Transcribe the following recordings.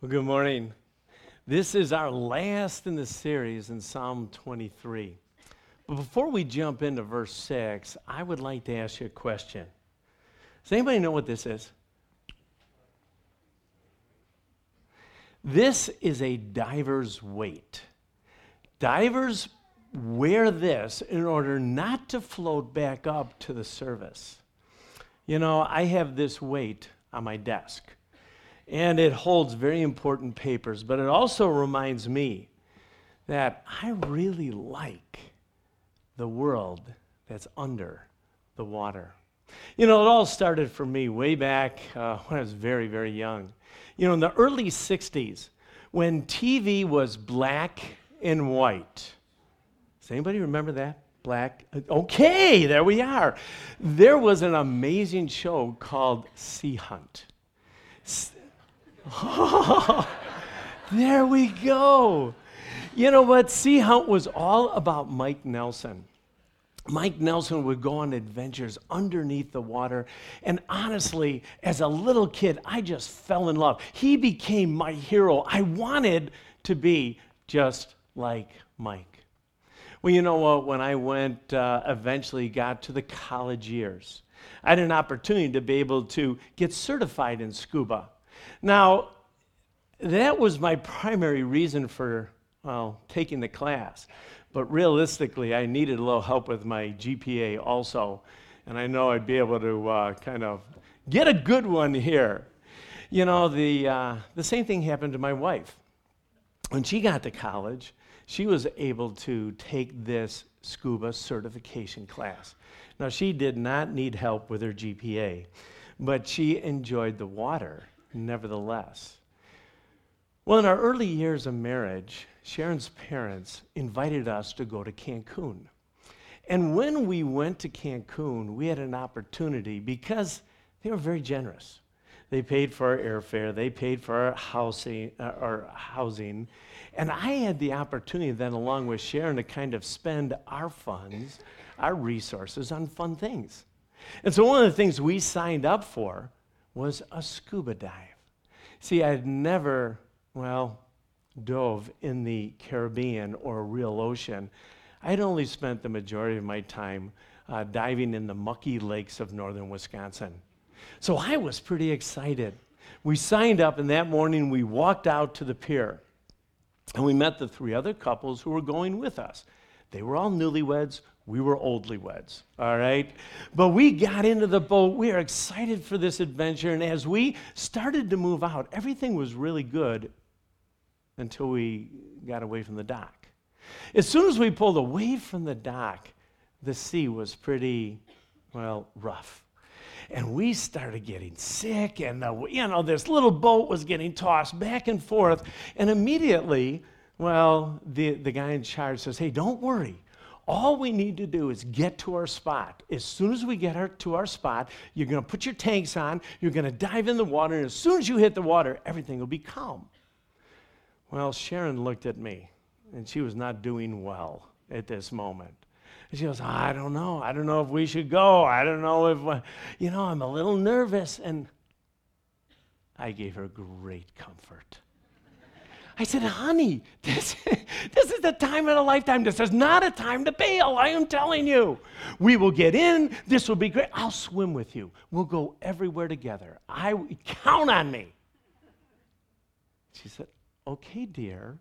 Well, good morning. This is our last in the series in Psalm 23. But before we jump into verse 6, I would like to ask you a question. Does anybody know what this is? This is a diver's weight. Divers wear this in order not to float back up to the surface. You know, I have this weight on my desk, and it holds very important papers, but it also reminds me that I really like the world that's under the water. You know, it all started for me way back uh, when I was very, very young. You know, in the early 60s, when TV was black and white. Does anybody remember that? Black. Okay, there we are. There was an amazing show called Sea Hunt. There we go. You know what? Sea Hunt was all about Mike Nelson. Mike Nelson would go on adventures underneath the water. And honestly, as a little kid, I just fell in love. He became my hero. I wanted to be just like Mike. Well, you know what? When I went, uh, eventually got to the college years, I had an opportunity to be able to get certified in scuba. Now, that was my primary reason for, well, taking the class. But realistically, I needed a little help with my GPA also. And I know I'd be able to uh, kind of get a good one here. You know, the, uh, the same thing happened to my wife. When she got to college, she was able to take this scuba certification class. Now, she did not need help with her GPA, but she enjoyed the water nevertheless. Well, in our early years of marriage, Sharon's parents invited us to go to Cancun. And when we went to Cancun, we had an opportunity because they were very generous. They paid for our airfare, they paid for our housing, uh, our housing. And I had the opportunity then, along with Sharon, to kind of spend our funds, our resources on fun things. And so one of the things we signed up for was a scuba dive. See, I had never, well, dove in the Caribbean or real ocean, I'd only spent the majority of my time uh, diving in the mucky lakes of northern Wisconsin. So I was pretty excited. We signed up, and that morning we walked out to the pier. And we met the three other couples who were going with us. They were all newlyweds. We were oldly weds, all right? But we got into the boat. We are excited for this adventure. And as we started to move out, everything was really good until we got away from the dock. As soon as we pulled away from the dock, the sea was pretty, well, rough. And we started getting sick, and the, you know, this little boat was getting tossed back and forth. And immediately, well, the, the guy in charge says, Hey, don't worry. All we need to do is get to our spot. As soon as we get our, to our spot, you're going to put your tanks on, you're going to dive in the water, and as soon as you hit the water, everything will be calm. Well, Sharon looked at me, and she was not doing well at this moment. And she goes, I don't know. I don't know if we should go. I don't know if, you know, I'm a little nervous. And I gave her great comfort. I said, honey, this, this is the time of a lifetime. This is not a time to bail. I am telling you. We will get in. This will be great. I'll swim with you. We'll go everywhere together. I count on me. She said, Okay, dear.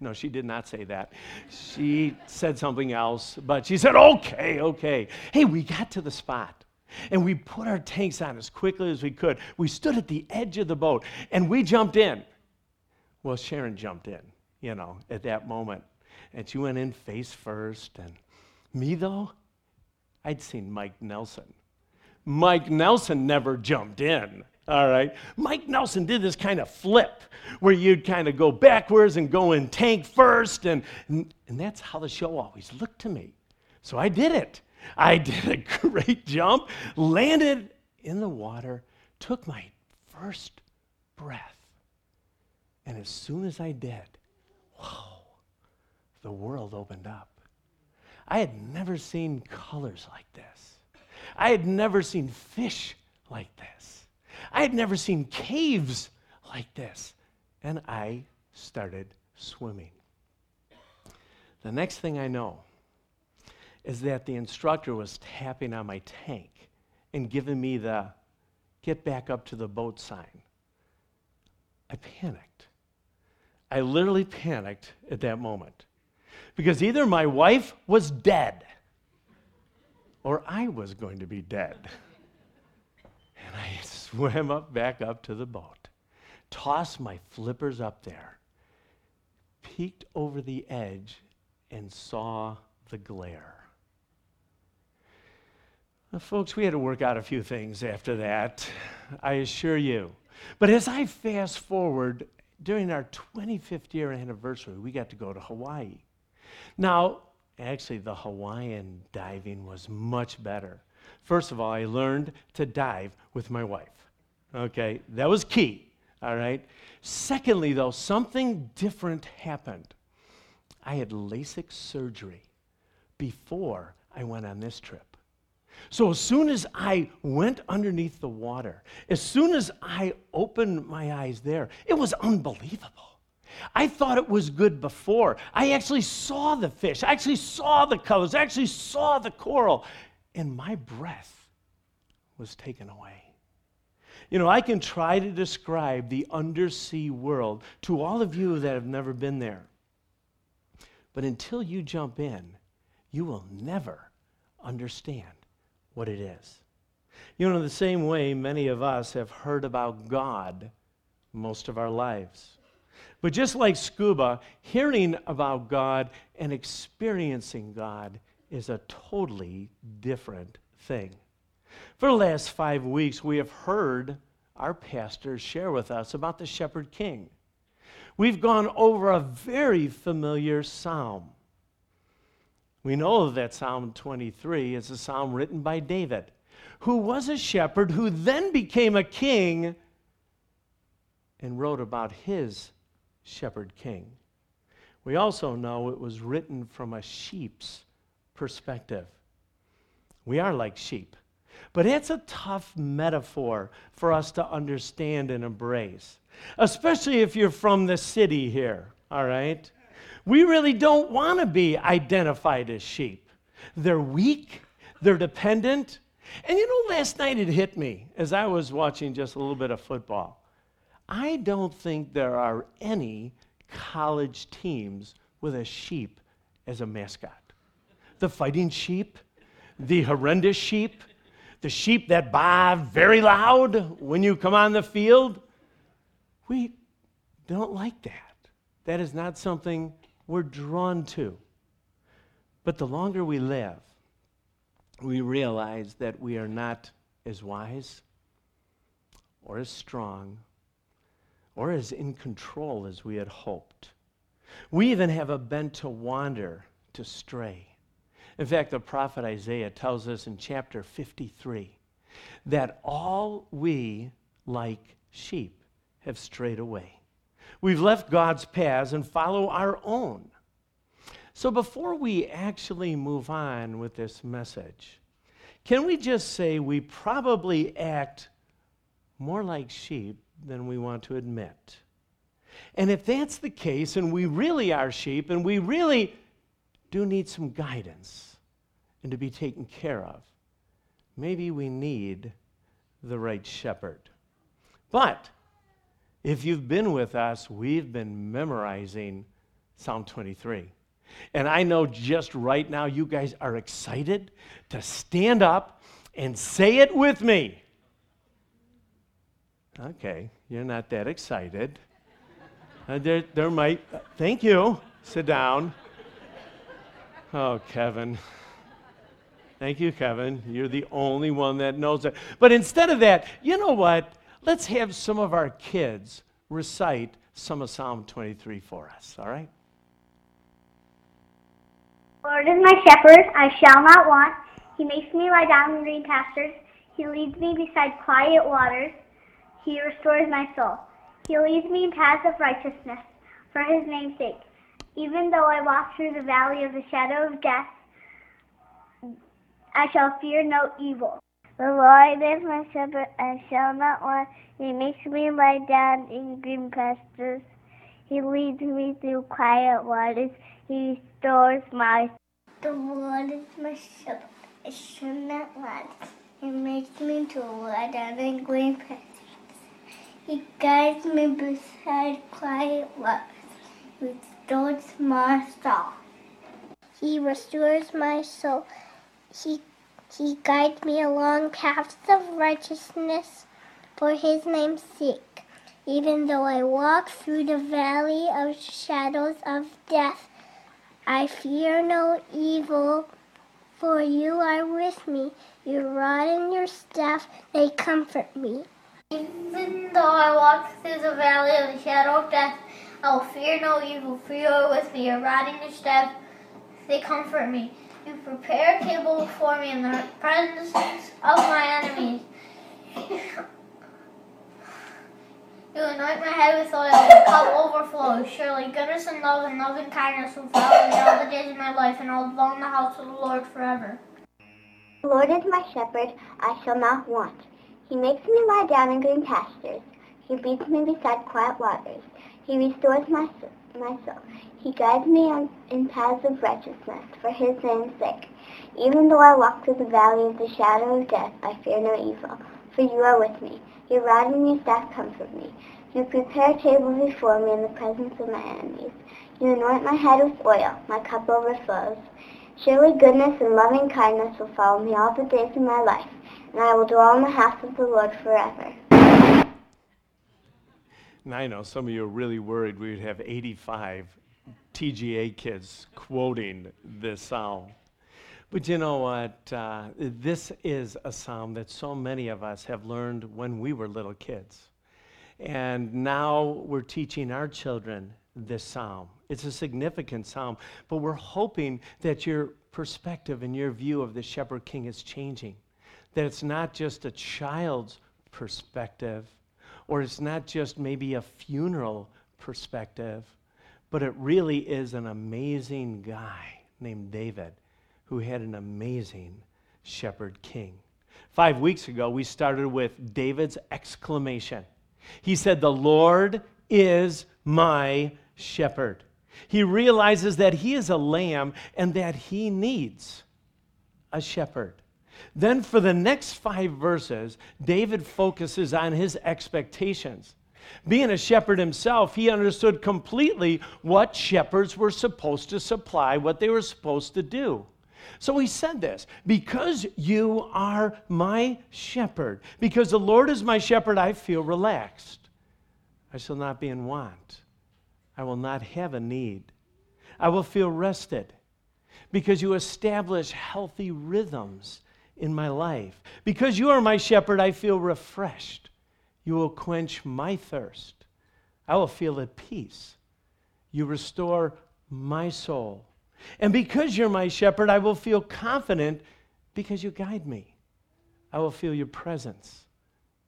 No, she did not say that. She said something else, but she said, Okay, okay. Hey, we got to the spot. And we put our tanks on as quickly as we could. We stood at the edge of the boat and we jumped in. Well, Sharon jumped in, you know, at that moment. And she went in face first. And me, though, I'd seen Mike Nelson. Mike Nelson never jumped in. All right. Mike Nelson did this kind of flip where you'd kind of go backwards and go in tank first. And, and, that's how the show always looked to me. So I did it. I did a great jump, landed in the water, took my first breath. And as soon as I did, wow, the world opened up. I had never seen colors like this. I had never seen fish like this. I had never seen caves like this. and I started swimming. The next thing I know is that the instructor was tapping on my tank and giving me the get back up to the boat sign. I panicked. I literally panicked at that moment because either my wife was dead or I was going to be dead. And I swam up back up to the boat, tossed my flippers up there, peeked over the edge, and saw the glare. Folks, we had to work out a few things after that, I assure you. But as I fast forward, during our 25th year anniversary, we got to go to Hawaii. Now, actually, the Hawaiian diving was much better. First of all, I learned to dive with my wife. Okay, that was key. All right. Secondly, though, something different happened. I had LASIK surgery before I went on this trip. So as soon as I went underneath the water, as soon as I opened my eyes there, it was unbelievable. I thought it was good before. I actually saw the fish. I actually saw the colors. I actually saw the coral. And my breath was taken away. You know, I can try to describe the undersea world to all of you that have never been there. But until you jump in, you will never understand what it is. You know, the same way, many of us have heard about God most of our lives. But just like scuba, hearing about God and experiencing God is a totally different thing. For the last five weeks, we have heard our pastors share with us about the Shepherd King. We've gone over a very familiar psalm. We know that Psalm 23 is a psalm written by David, who was a shepherd who then became a king and wrote about his shepherd king. We also know it was written from a sheep's perspective. We are like sheep. But it's a tough metaphor for us to understand and embrace, especially if you're from the city here, all right? We really don't want to be identified as sheep. They're weak, they're dependent. And you know, last night it hit me as I was watching just a little bit of football. I don't think there are any college teams with a sheep as a mascot. The fighting sheep, the horrendous sheep, the sheep that baa very loud when you come on the field. We don't like that. That is not something we're drawn to. But the longer we live, we realize that we are not as wise or as strong or as in control as we had hoped. We even have a bent to wander, to stray. In fact, the prophet Isaiah tells us in chapter 53 that all we, like sheep, have strayed away. We've left God's paths and follow our own. So before we actually move on with this message, can we just say we probably act more like sheep than we want to admit? And if that's the case, and we really are sheep, and we really do need some guidance and to be taken care of, maybe we need the right shepherd. But if you've been with us, we've been memorizing Psalm 23. And I know just right now you guys are excited to stand up and say it with me. Okay, you're not that excited. Uh, there, there might, thank you. Sit down. Oh, Kevin. Thank you, Kevin. You're the only one that knows it. But instead of that, you know what? Let's have some of our kids recite some of Psalm 23 for us, all right? The Lord is my shepherd, I shall not want. He makes me lie down in green pastures. He leads me beside quiet waters. He restores my soul. He leads me in paths of righteousness for his name's sake. Even though I walk through the valley of the shadow of death, I shall fear no evil. The Lord is my shepherd, I shall not want. He makes me lie down in green pastures. He leads me through quiet waters. He restores my soul. The Lord is my shepherd. I shall not want. He makes me to lie down in green pastures. He guides me beside quiet waters. He restores my soul. He restores my soul. He, he guides me along paths of righteousness for his name's sake. Even though I walk through the valley of shadows of death, I fear no evil, for you are with me. Your rod and your staff, they comfort me. Even though I walk through the valley of the shadow of death, I will fear no evil, for you are with me. Your rod and your staff, they comfort me. You prepare a table before me in the presence of my enemies. You anoint my head with oil, the cup overflows. Surely goodness and love and loving kindness will follow me all the days of my life, and I will dwell in the house of the Lord forever. The Lord is my shepherd, I shall not want. He makes me lie down in green pastures. He leads me beside quiet waters. He restores my, my soul. He guides me on, in paths of righteousness for his name's sake. Even though I walk through the valley of the shadow of death, I fear no evil, for you are with me. Your rod and your staff comfort me. You prepare a table before me in the presence of my enemies. You anoint my head with oil. My cup overflows. Surely goodness and loving kindness will follow me all the days of my life, and I will dwell in the house of the Lord forever. And I know some of you are really worried we would have 85 TGA kids quoting this psalm. But you know what? Uh, this is a psalm that so many of us have learned when we were little kids. And now we're teaching our children this psalm. It's a significant psalm, but we're hoping that your perspective and your view of the shepherd king is changing. That it's not just a child's perspective, or it's not just maybe a funeral perspective, but it really is an amazing guy named David who had an amazing shepherd king. Five weeks ago, we started with David's exclamation. He said, The Lord is my shepherd. He realizes that he is a lamb and that he needs a shepherd. Then, for the next five verses, David focuses on his expectations. Being a shepherd himself, he understood completely what shepherds were supposed to supply, what they were supposed to do. So he said this Because you are my shepherd, because the Lord is my shepherd, I feel relaxed. I shall not be in want. I will not have a need. I will feel rested because you establish healthy rhythms in my life. Because you are my shepherd, I feel refreshed. You will quench my thirst. I will feel at peace. You restore my soul. And because you're my shepherd, I will feel confident because you guide me. I will feel your presence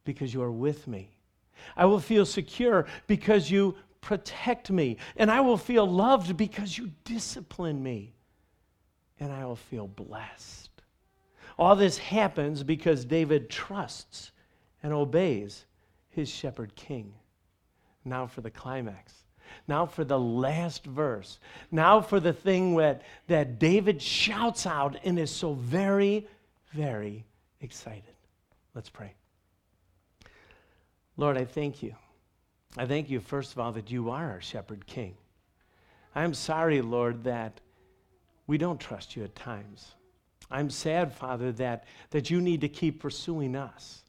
because you are with me. I will feel secure because you protect me. And I will feel loved because you discipline me. And I will feel blessed. All this happens because David trusts and obeys his shepherd king. Now for the climax. Now for the last verse. Now for the thing that, that David shouts out and is so very, very excited. Let's pray. Lord, I thank you. I thank you, first of all, that you are our shepherd king. I'm sorry, Lord, that we don't trust you at times. I'm sad, Father, that, that you need to keep pursuing us.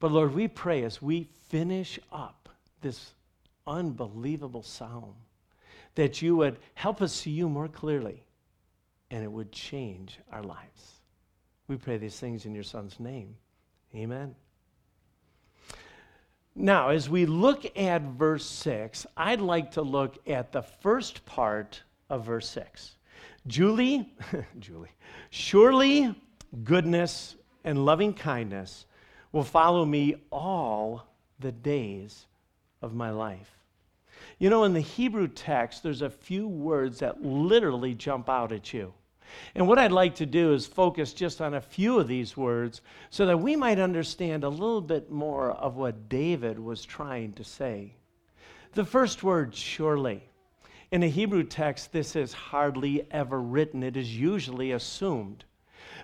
But Lord, we pray as we finish up this unbelievable psalm that you would help us see you more clearly and it would change our lives. We pray these things in your Son's name. Amen. Now, as we look at verse 6, I'd like to look at the first part of verse 6. Julie, Julie, surely goodness and loving kindness will follow me all the days of my life. You know, in the Hebrew text, there's a few words that literally jump out at you. And what I'd like to do is focus just on a few of these words so that we might understand a little bit more of what David was trying to say. The first word, surely. In a Hebrew text, this is hardly ever written, it is usually assumed.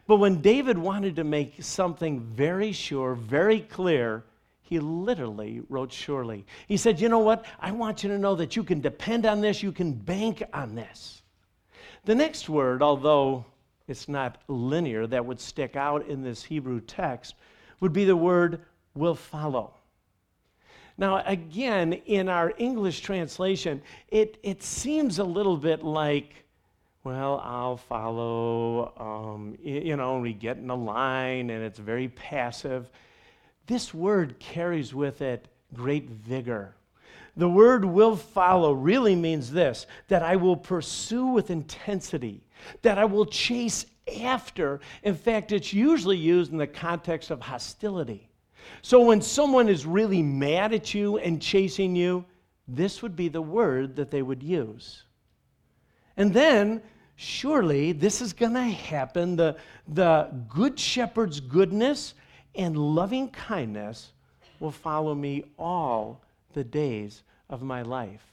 But when David wanted to make something very sure, very clear, he literally wrote surely. He said, You know what? I want you to know that you can depend on this, you can bank on this. The next word, although it's not linear, that would stick out in this Hebrew text would be the word will follow. Now, again, in our English translation, it, it seems a little bit like, well, I'll follow, um, you know, we get in a line and it's very passive. This word carries with it great vigor. The word will follow really means this that I will pursue with intensity, that I will chase after. In fact, it's usually used in the context of hostility. So when someone is really mad at you and chasing you, this would be the word that they would use. And then, surely, this is going to happen. The, the good shepherd's goodness and loving kindness will follow me all the days of my life.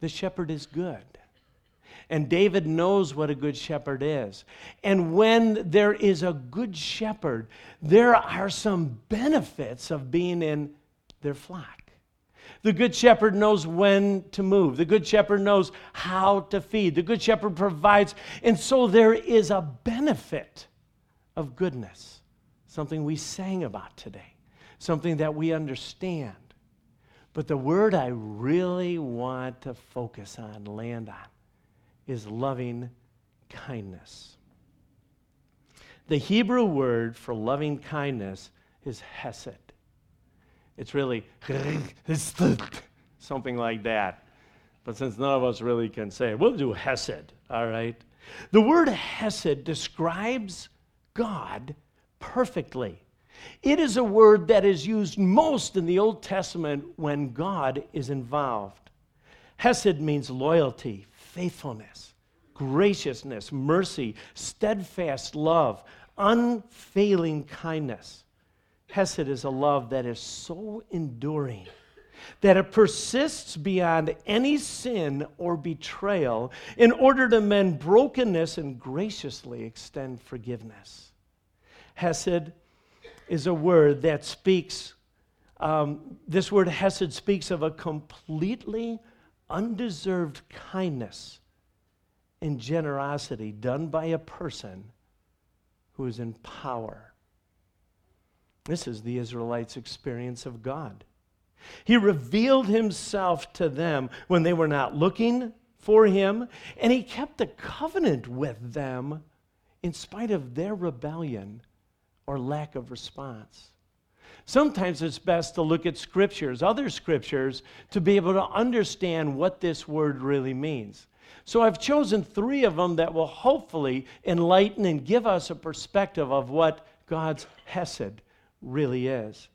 The shepherd is good. And David knows what a good shepherd is. And when there is a good shepherd, there are some benefits of being in their flock. The good shepherd knows when to move. The good shepherd knows how to feed. The good shepherd provides. And so there is a benefit of goodness, something we sang about today, something that we understand. But the word I really want to focus on, land on, is loving kindness. The Hebrew word for loving kindness is hesed. It's really something like that. But since none of us really can say it, we'll do hesed, all right? The word hesed describes God perfectly. It is a word that is used most in the Old Testament when God is involved. Hesed means loyalty, faithfulness, graciousness, mercy, steadfast love, unfailing kindness. Hesed is a love that is so enduring that it persists beyond any sin or betrayal in order to mend brokenness and graciously extend forgiveness. Hesed is a word that speaks, um, this word hesed speaks of a completely undeserved kindness and generosity done by a person who is in power. This is the Israelites' experience of God. He revealed himself to them when they were not looking for him, and he kept the covenant with them in spite of their rebellion or lack of response. Sometimes it's best to look at scriptures, other scriptures, to be able to understand what this word really means. So I've chosen three of them that will hopefully enlighten and give us a perspective of what God's Hesed really is.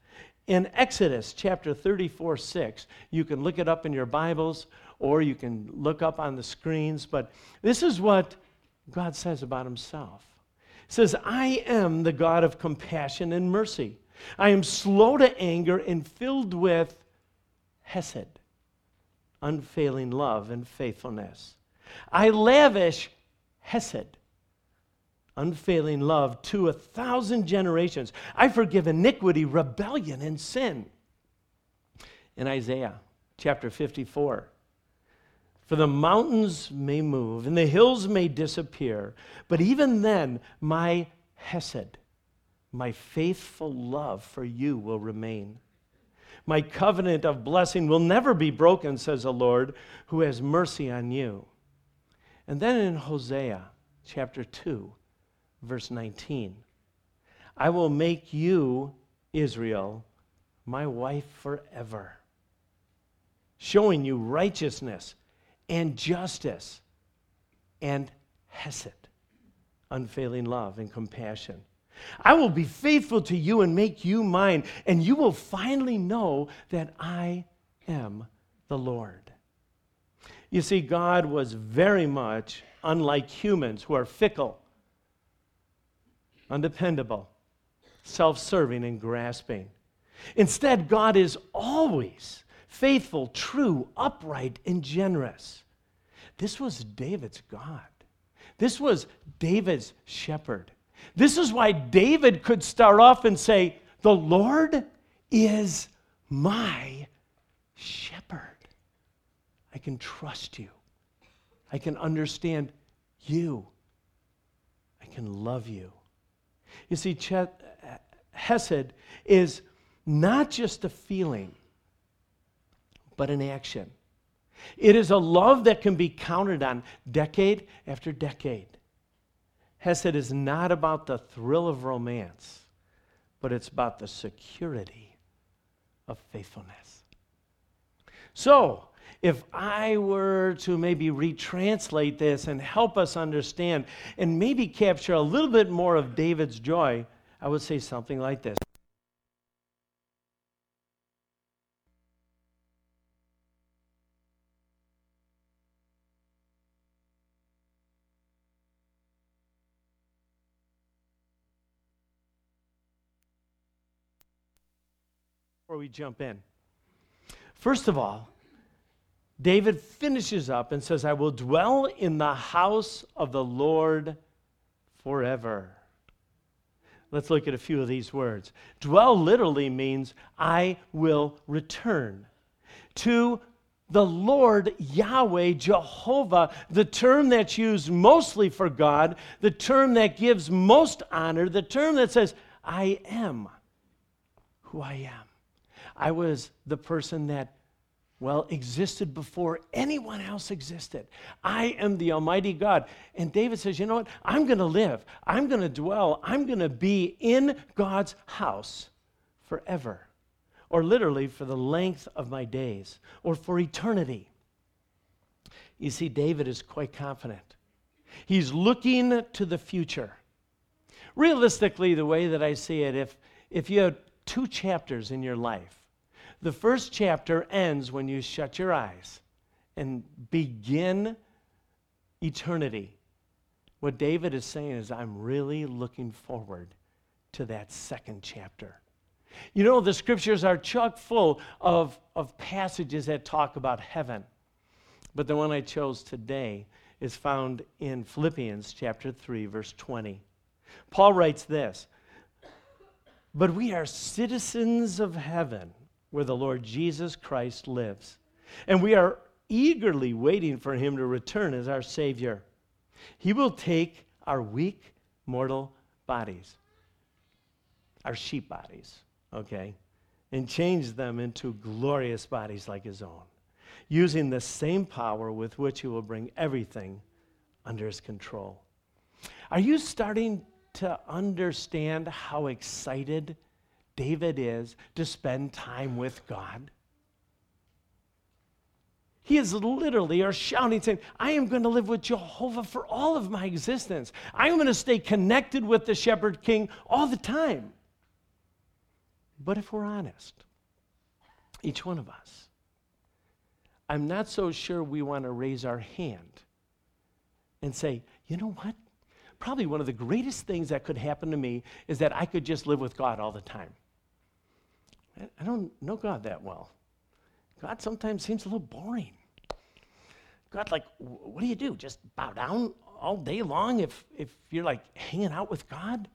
In Exodus chapter 34 6, you can look it up in your Bibles or you can look up on the screens, but this is what God says about himself says, I am the God of compassion and mercy. I am slow to anger and filled with hesed, unfailing love and faithfulness. I lavish hesed, unfailing love to a thousand generations. I forgive iniquity, rebellion, and sin. In Isaiah chapter 54, for the mountains may move and the hills may disappear, but even then, my Hesed, my faithful love for you will remain. My covenant of blessing will never be broken, says the Lord, who has mercy on you. And then in Hosea chapter 2, verse 19, I will make you, Israel, my wife forever, showing you righteousness and justice and hesed, unfailing love and compassion. I will be faithful to you and make you mine, and you will finally know that I am the Lord. You see, God was very much unlike humans who are fickle, undependable, self serving, and grasping. Instead, God is always faithful, true, upright, and generous. This was David's God. This was David's shepherd. This is why David could start off and say, The Lord is my shepherd. I can trust you. I can understand you. I can love you. You see, Hesed is not just a feeling, but an action. It is a love that can be counted on decade after decade. Hesed is not about the thrill of romance, but it's about the security of faithfulness. So, if I were to maybe retranslate this and help us understand and maybe capture a little bit more of David's joy, I would say something like this. Before we jump in, first of all, David finishes up and says, I will dwell in the house of the Lord forever. Let's look at a few of these words. Dwell literally means I will return. To the Lord Yahweh, Jehovah, the term that's used mostly for God, the term that gives most honor, the term that says, I am who I am. I was the person that well, existed before anyone else existed. I am the Almighty God. And David says, you know what? I'm going to live, I'm going to dwell, I'm going to be in God's house forever, or literally for the length of my days, or for eternity. You see, David is quite confident. He's looking to the future. Realistically, the way that I see it, if, if you have two chapters in your life, the first chapter ends when you shut your eyes and begin eternity. What David is saying is, I'm really looking forward to that second chapter. You know, the scriptures are chock full of, of passages that talk about heaven. But the one I chose today is found in Philippians chapter 3, verse 20. Paul writes this But we are citizens of heaven where the Lord Jesus Christ lives. And we are eagerly waiting for him to return as our Savior. He will take our weak, mortal bodies, our sheep bodies, okay, and change them into glorious bodies like his own, using the same power with which he will bring everything under his control. Are you starting to understand how excited David is to spend time with God. He is literally or shouting, saying, I am going to live with Jehovah for all of my existence. I am going to stay connected with the shepherd king all the time. But if we're honest, each one of us, I'm not so sure we want to raise our hand and say, you know what? Probably one of the greatest things that could happen to me is that I could just live with God all the time. I don't know God that well. God sometimes seems a little boring. God, like, what do you do? Just bow down all day long if, if you're like hanging out with God?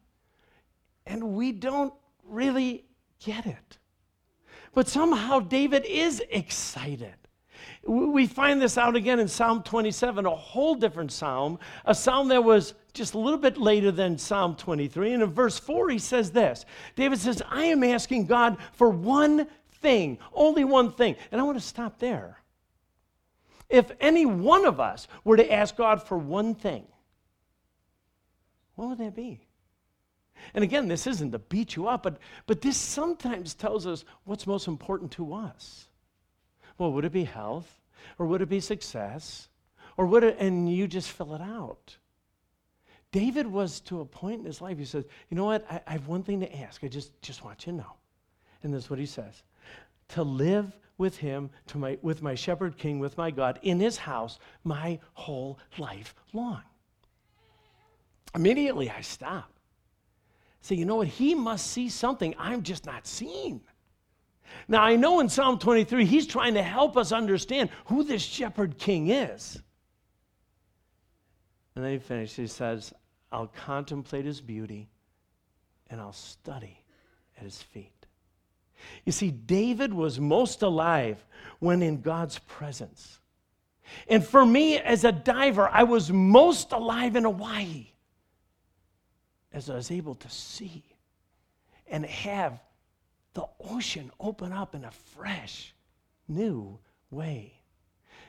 And we don't really get it. But somehow David is excited. We find this out again in Psalm 27, a whole different psalm, a psalm that was just a little bit later than Psalm 23. And in verse 4, he says this David says, I am asking God for one thing, only one thing. And I want to stop there. If any one of us were to ask God for one thing, what would that be? And again, this isn't to beat you up, but, but this sometimes tells us what's most important to us. Well, would it be health? Or would it be success? Or would it, and you just fill it out. David was to a point in his life, he says, You know what? I, I have one thing to ask. I just, just want you to know. And this is what he says to live with him, to my, with my shepherd king, with my God, in his house my whole life long. Immediately I stop. Say, you know what? He must see something I'm just not seeing. Now, I know in Psalm 23, he's trying to help us understand who this shepherd king is. And then he finishes, he says, I'll contemplate his beauty and I'll study at his feet. You see, David was most alive when in God's presence. And for me, as a diver, I was most alive in Hawaii as I was able to see and have the ocean open up in a fresh, new way.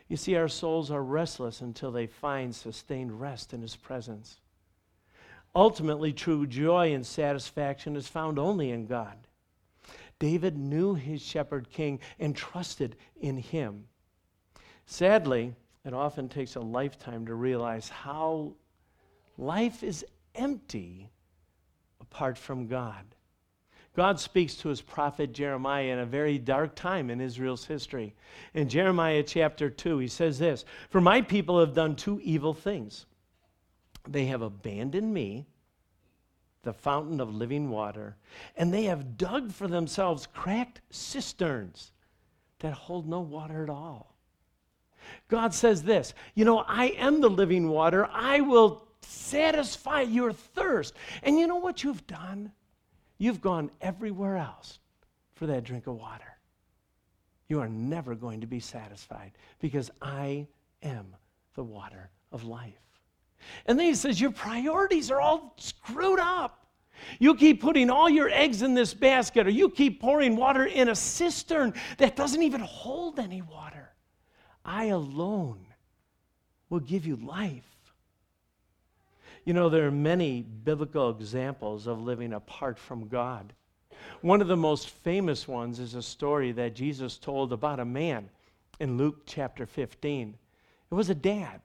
You see, our souls are restless until they find sustained rest in His presence. Ultimately, true joy and satisfaction is found only in God. David knew his shepherd king and trusted in him. Sadly, it often takes a lifetime to realize how life is empty apart from God. God speaks to his prophet Jeremiah in a very dark time in Israel's history. In Jeremiah chapter 2, he says this For my people have done two evil things. They have abandoned me, the fountain of living water, and they have dug for themselves cracked cisterns that hold no water at all. God says this You know, I am the living water. I will satisfy your thirst. And you know what you've done? You've gone everywhere else for that drink of water. You are never going to be satisfied because I am the water of life. And then he says, Your priorities are all screwed up. You keep putting all your eggs in this basket, or you keep pouring water in a cistern that doesn't even hold any water. I alone will give you life. You know, there are many biblical examples of living apart from God. One of the most famous ones is a story that Jesus told about a man in Luke chapter 15. It was a dad.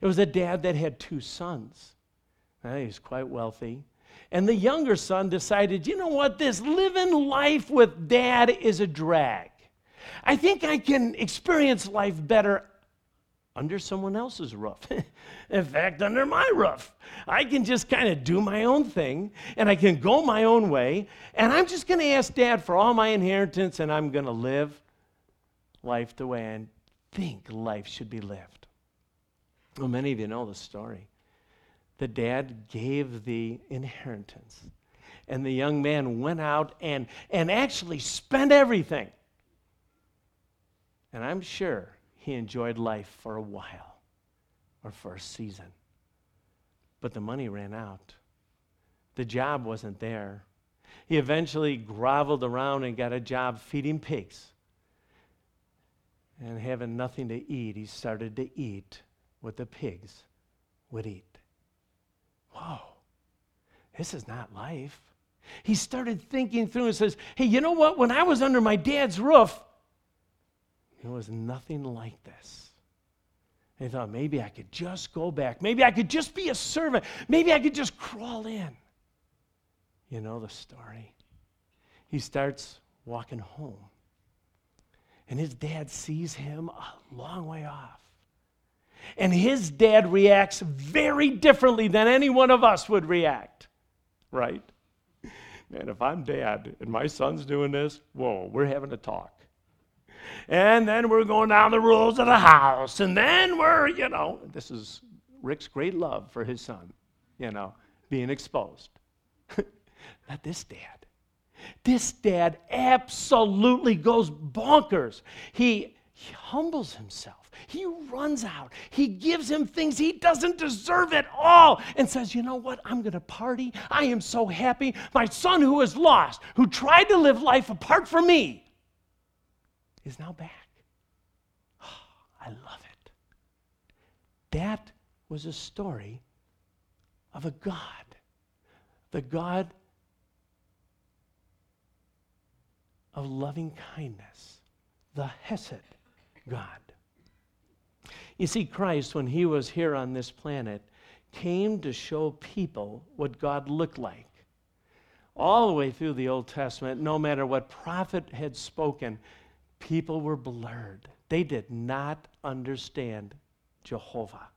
It was a dad that had two sons. Now, he was quite wealthy. And the younger son decided, you know what, this living life with dad is a drag. I think I can experience life better under someone else's roof. In fact, under my roof. I can just kind of do my own thing and I can go my own way. And I'm just going to ask dad for all my inheritance and I'm going to live life the way I think life should be lived. Well, many of you know the story. The dad gave the inheritance. And the young man went out and, and actually spent everything. And I'm sure he enjoyed life for a while or for a season. But the money ran out. The job wasn't there. He eventually groveled around and got a job feeding pigs. And having nothing to eat, he started to eat what the pigs would eat. Whoa, this is not life. He started thinking through and says, Hey, you know what? When I was under my dad's roof, it was nothing like this. He thought, maybe I could just go back. Maybe I could just be a servant. Maybe I could just crawl in. You know the story. He starts walking home. And his dad sees him a long way off. And his dad reacts very differently than any one of us would react, right? Man, if I'm dad and my son's doing this, whoa, we're having a talk and then we're going down the rules of the house, and then we're, you know, this is Rick's great love for his son, you know, being exposed. Not this dad. This dad absolutely goes bonkers. He, he humbles himself. He runs out. He gives him things he doesn't deserve at all and says, You know what? I'm going to party. I am so happy. My son who is lost, who tried to live life apart from me, is now back. Oh, I love it. That was a story of a God, the God of loving kindness, the Hesed God. You see, Christ, when he was here on this planet, came to show people what God looked like. All the way through the Old Testament, no matter what prophet had spoken, people were blurred. They did not understand Jehovah.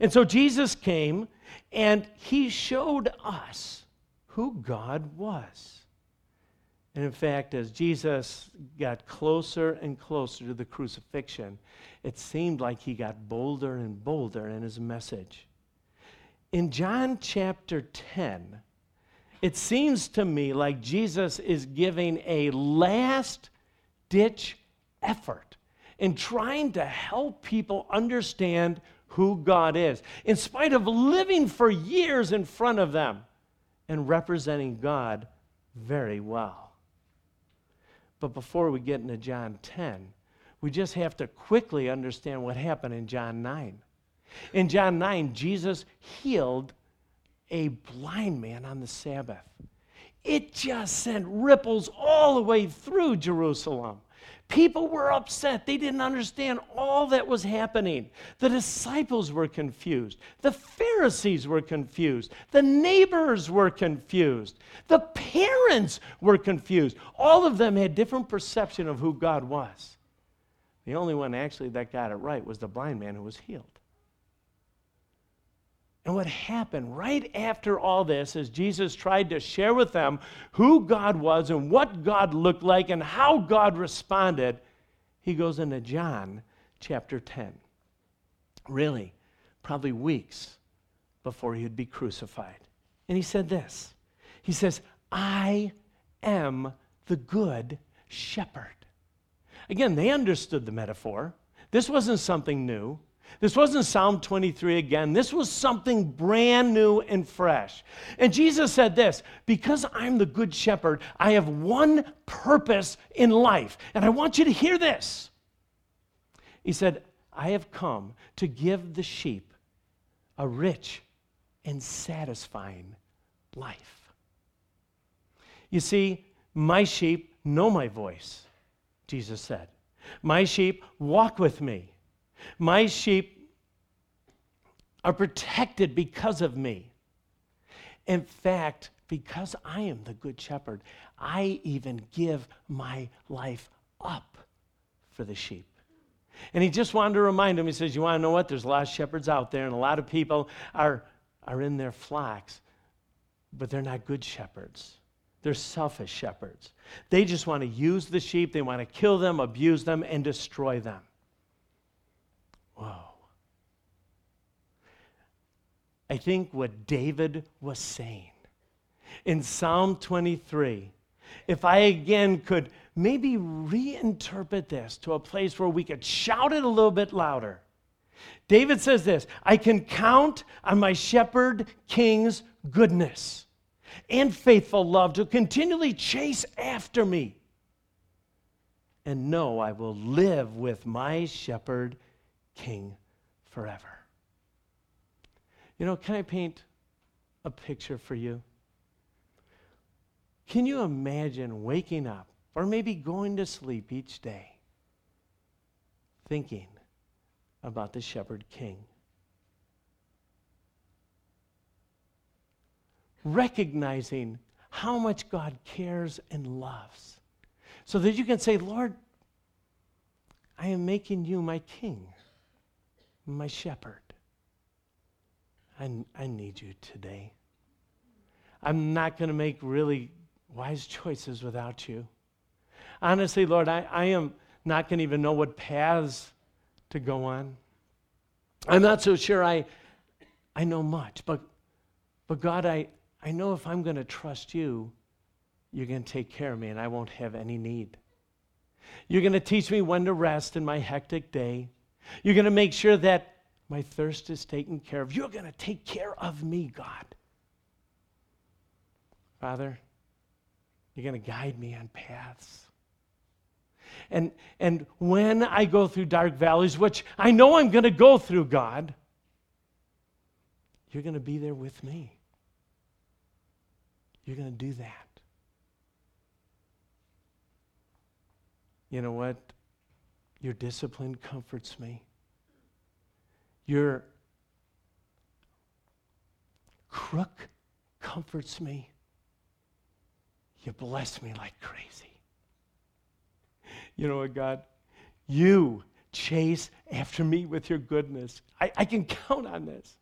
And so Jesus came and he showed us who God was. And in fact, as Jesus got closer and closer to the crucifixion, it seemed like he got bolder and bolder in his message. In John chapter 10, it seems to me like Jesus is giving a last ditch effort in trying to help people understand who God is, in spite of living for years in front of them and representing God very well. But before we get into John 10, we just have to quickly understand what happened in John 9. In John 9, Jesus healed a blind man on the Sabbath. It just sent ripples all the way through Jerusalem. People were upset. They didn't understand all that was happening. The disciples were confused. The Pharisees were confused. The neighbors were confused. The parents were confused. All of them had different perception of who God was. The only one actually that got it right was the blind man who was healed. And what happened right after all this is Jesus tried to share with them who God was and what God looked like and how God responded. He goes into John chapter 10. Really, probably weeks before he'd be crucified. And he said this He says, I am the good shepherd. Again, they understood the metaphor. This wasn't something new. This wasn't Psalm 23 again. This was something brand new and fresh. And Jesus said this Because I'm the good shepherd, I have one purpose in life. And I want you to hear this. He said, I have come to give the sheep a rich and satisfying life. You see, my sheep know my voice, Jesus said. My sheep walk with me. My sheep are protected because of me. In fact, because I am the good shepherd, I even give my life up for the sheep. And he just wanted to remind them, he says, You want to know what? There's a lot of shepherds out there, and a lot of people are, are in their flocks, but they're not good shepherds. They're selfish shepherds. They just want to use the sheep, they want to kill them, abuse them, and destroy them. Whoa. I think what David was saying in Psalm 23, if I again could maybe reinterpret this to a place where we could shout it a little bit louder. David says this I can count on my shepherd king's goodness and faithful love to continually chase after me. And know I will live with my shepherd king forever. You know, can I paint a picture for you? Can you imagine waking up or maybe going to sleep each day thinking about the shepherd king? Recognizing how much God cares and loves so that you can say, Lord, I am making you my king my shepherd. I, I need you today. I'm not going to make really wise choices without you. Honestly, Lord, I, I am not going to even know what paths to go on. I'm not so sure I, I know much, but, but God, I, I know if I'm going to trust you, you're going to take care of me and I won't have any need. You're going to teach me when to rest in my hectic day. You're going to make sure that my thirst is taken care of. You're going to take care of me, God. Father, you're going to guide me on paths. And, and when I go through dark valleys, which I know I'm going to go through, God, you're going to be there with me. You're going to do that. You know what? Your discipline comforts me. Your crook comforts me. You bless me like crazy. You know what, God? You chase after me with your goodness. I, I can count on this.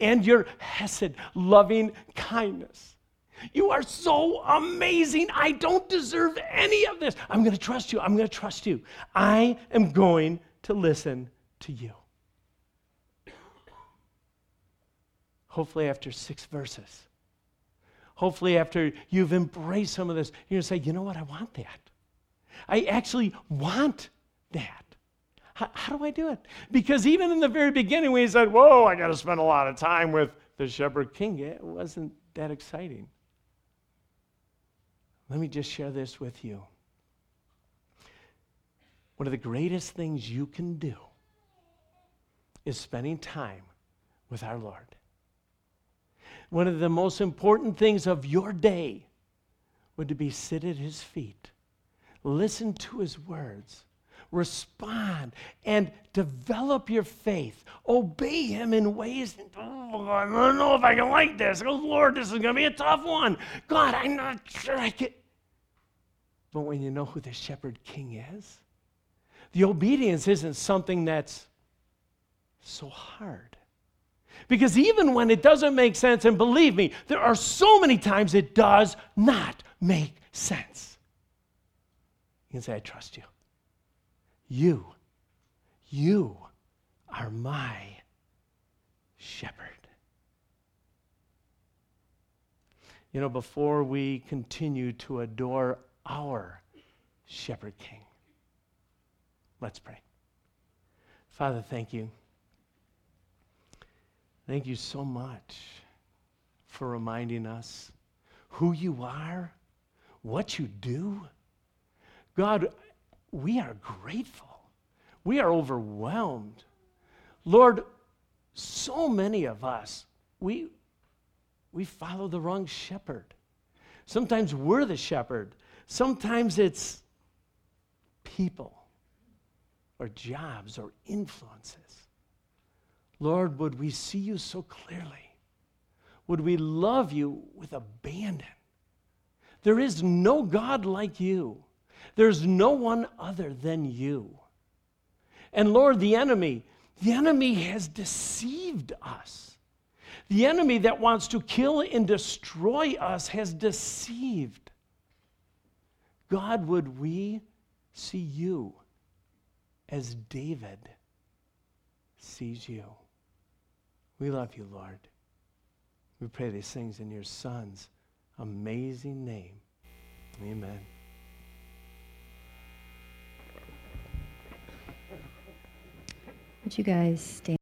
And your hesed, loving kindness. You are so amazing. I don't deserve any of this. I'm going to trust you. I'm going to trust you. I am going to listen to you. Hopefully, after six verses, hopefully, after you've embraced some of this, you're going to say, you know what? I want that. I actually want that. How, how, do I do it? Because even in the very beginning, when he said, Whoa, I got to spend a lot of time with the shepherd king, it wasn't that exciting. Let me just share this with you. One of the greatest things you can do is spending time with our Lord. One of the most important things of your day would to be sit at his feet, listen to his words, respond, and develop your faith. Obey him in ways. Oh, I don't know if I can like this. Oh, Lord, this is going to be a tough one. God, I'm not sure I can. But when you know who the shepherd king is, the obedience isn't something that's so hard. Because even when it doesn't make sense, and believe me, there are so many times it does not make sense. You can say, I trust you. You, you are my shepherd. You know, before we continue to adore our shepherd king, let's pray. Father, thank you. Thank you so much for reminding us who you are, what you do. God, we are grateful. We are overwhelmed. Lord, so many of us, we, we follow the wrong shepherd. Sometimes we're the shepherd, sometimes it's people or jobs or influences. Lord, would we see you so clearly? Would we love you with abandon? There is no God like you. There's no one other than you. And Lord, the enemy, the enemy has deceived us. The enemy that wants to kill and destroy us has deceived. God, would we see you as David sees you? We love you, Lord. We pray these things in your Son's amazing name. Amen. Would you guys stand?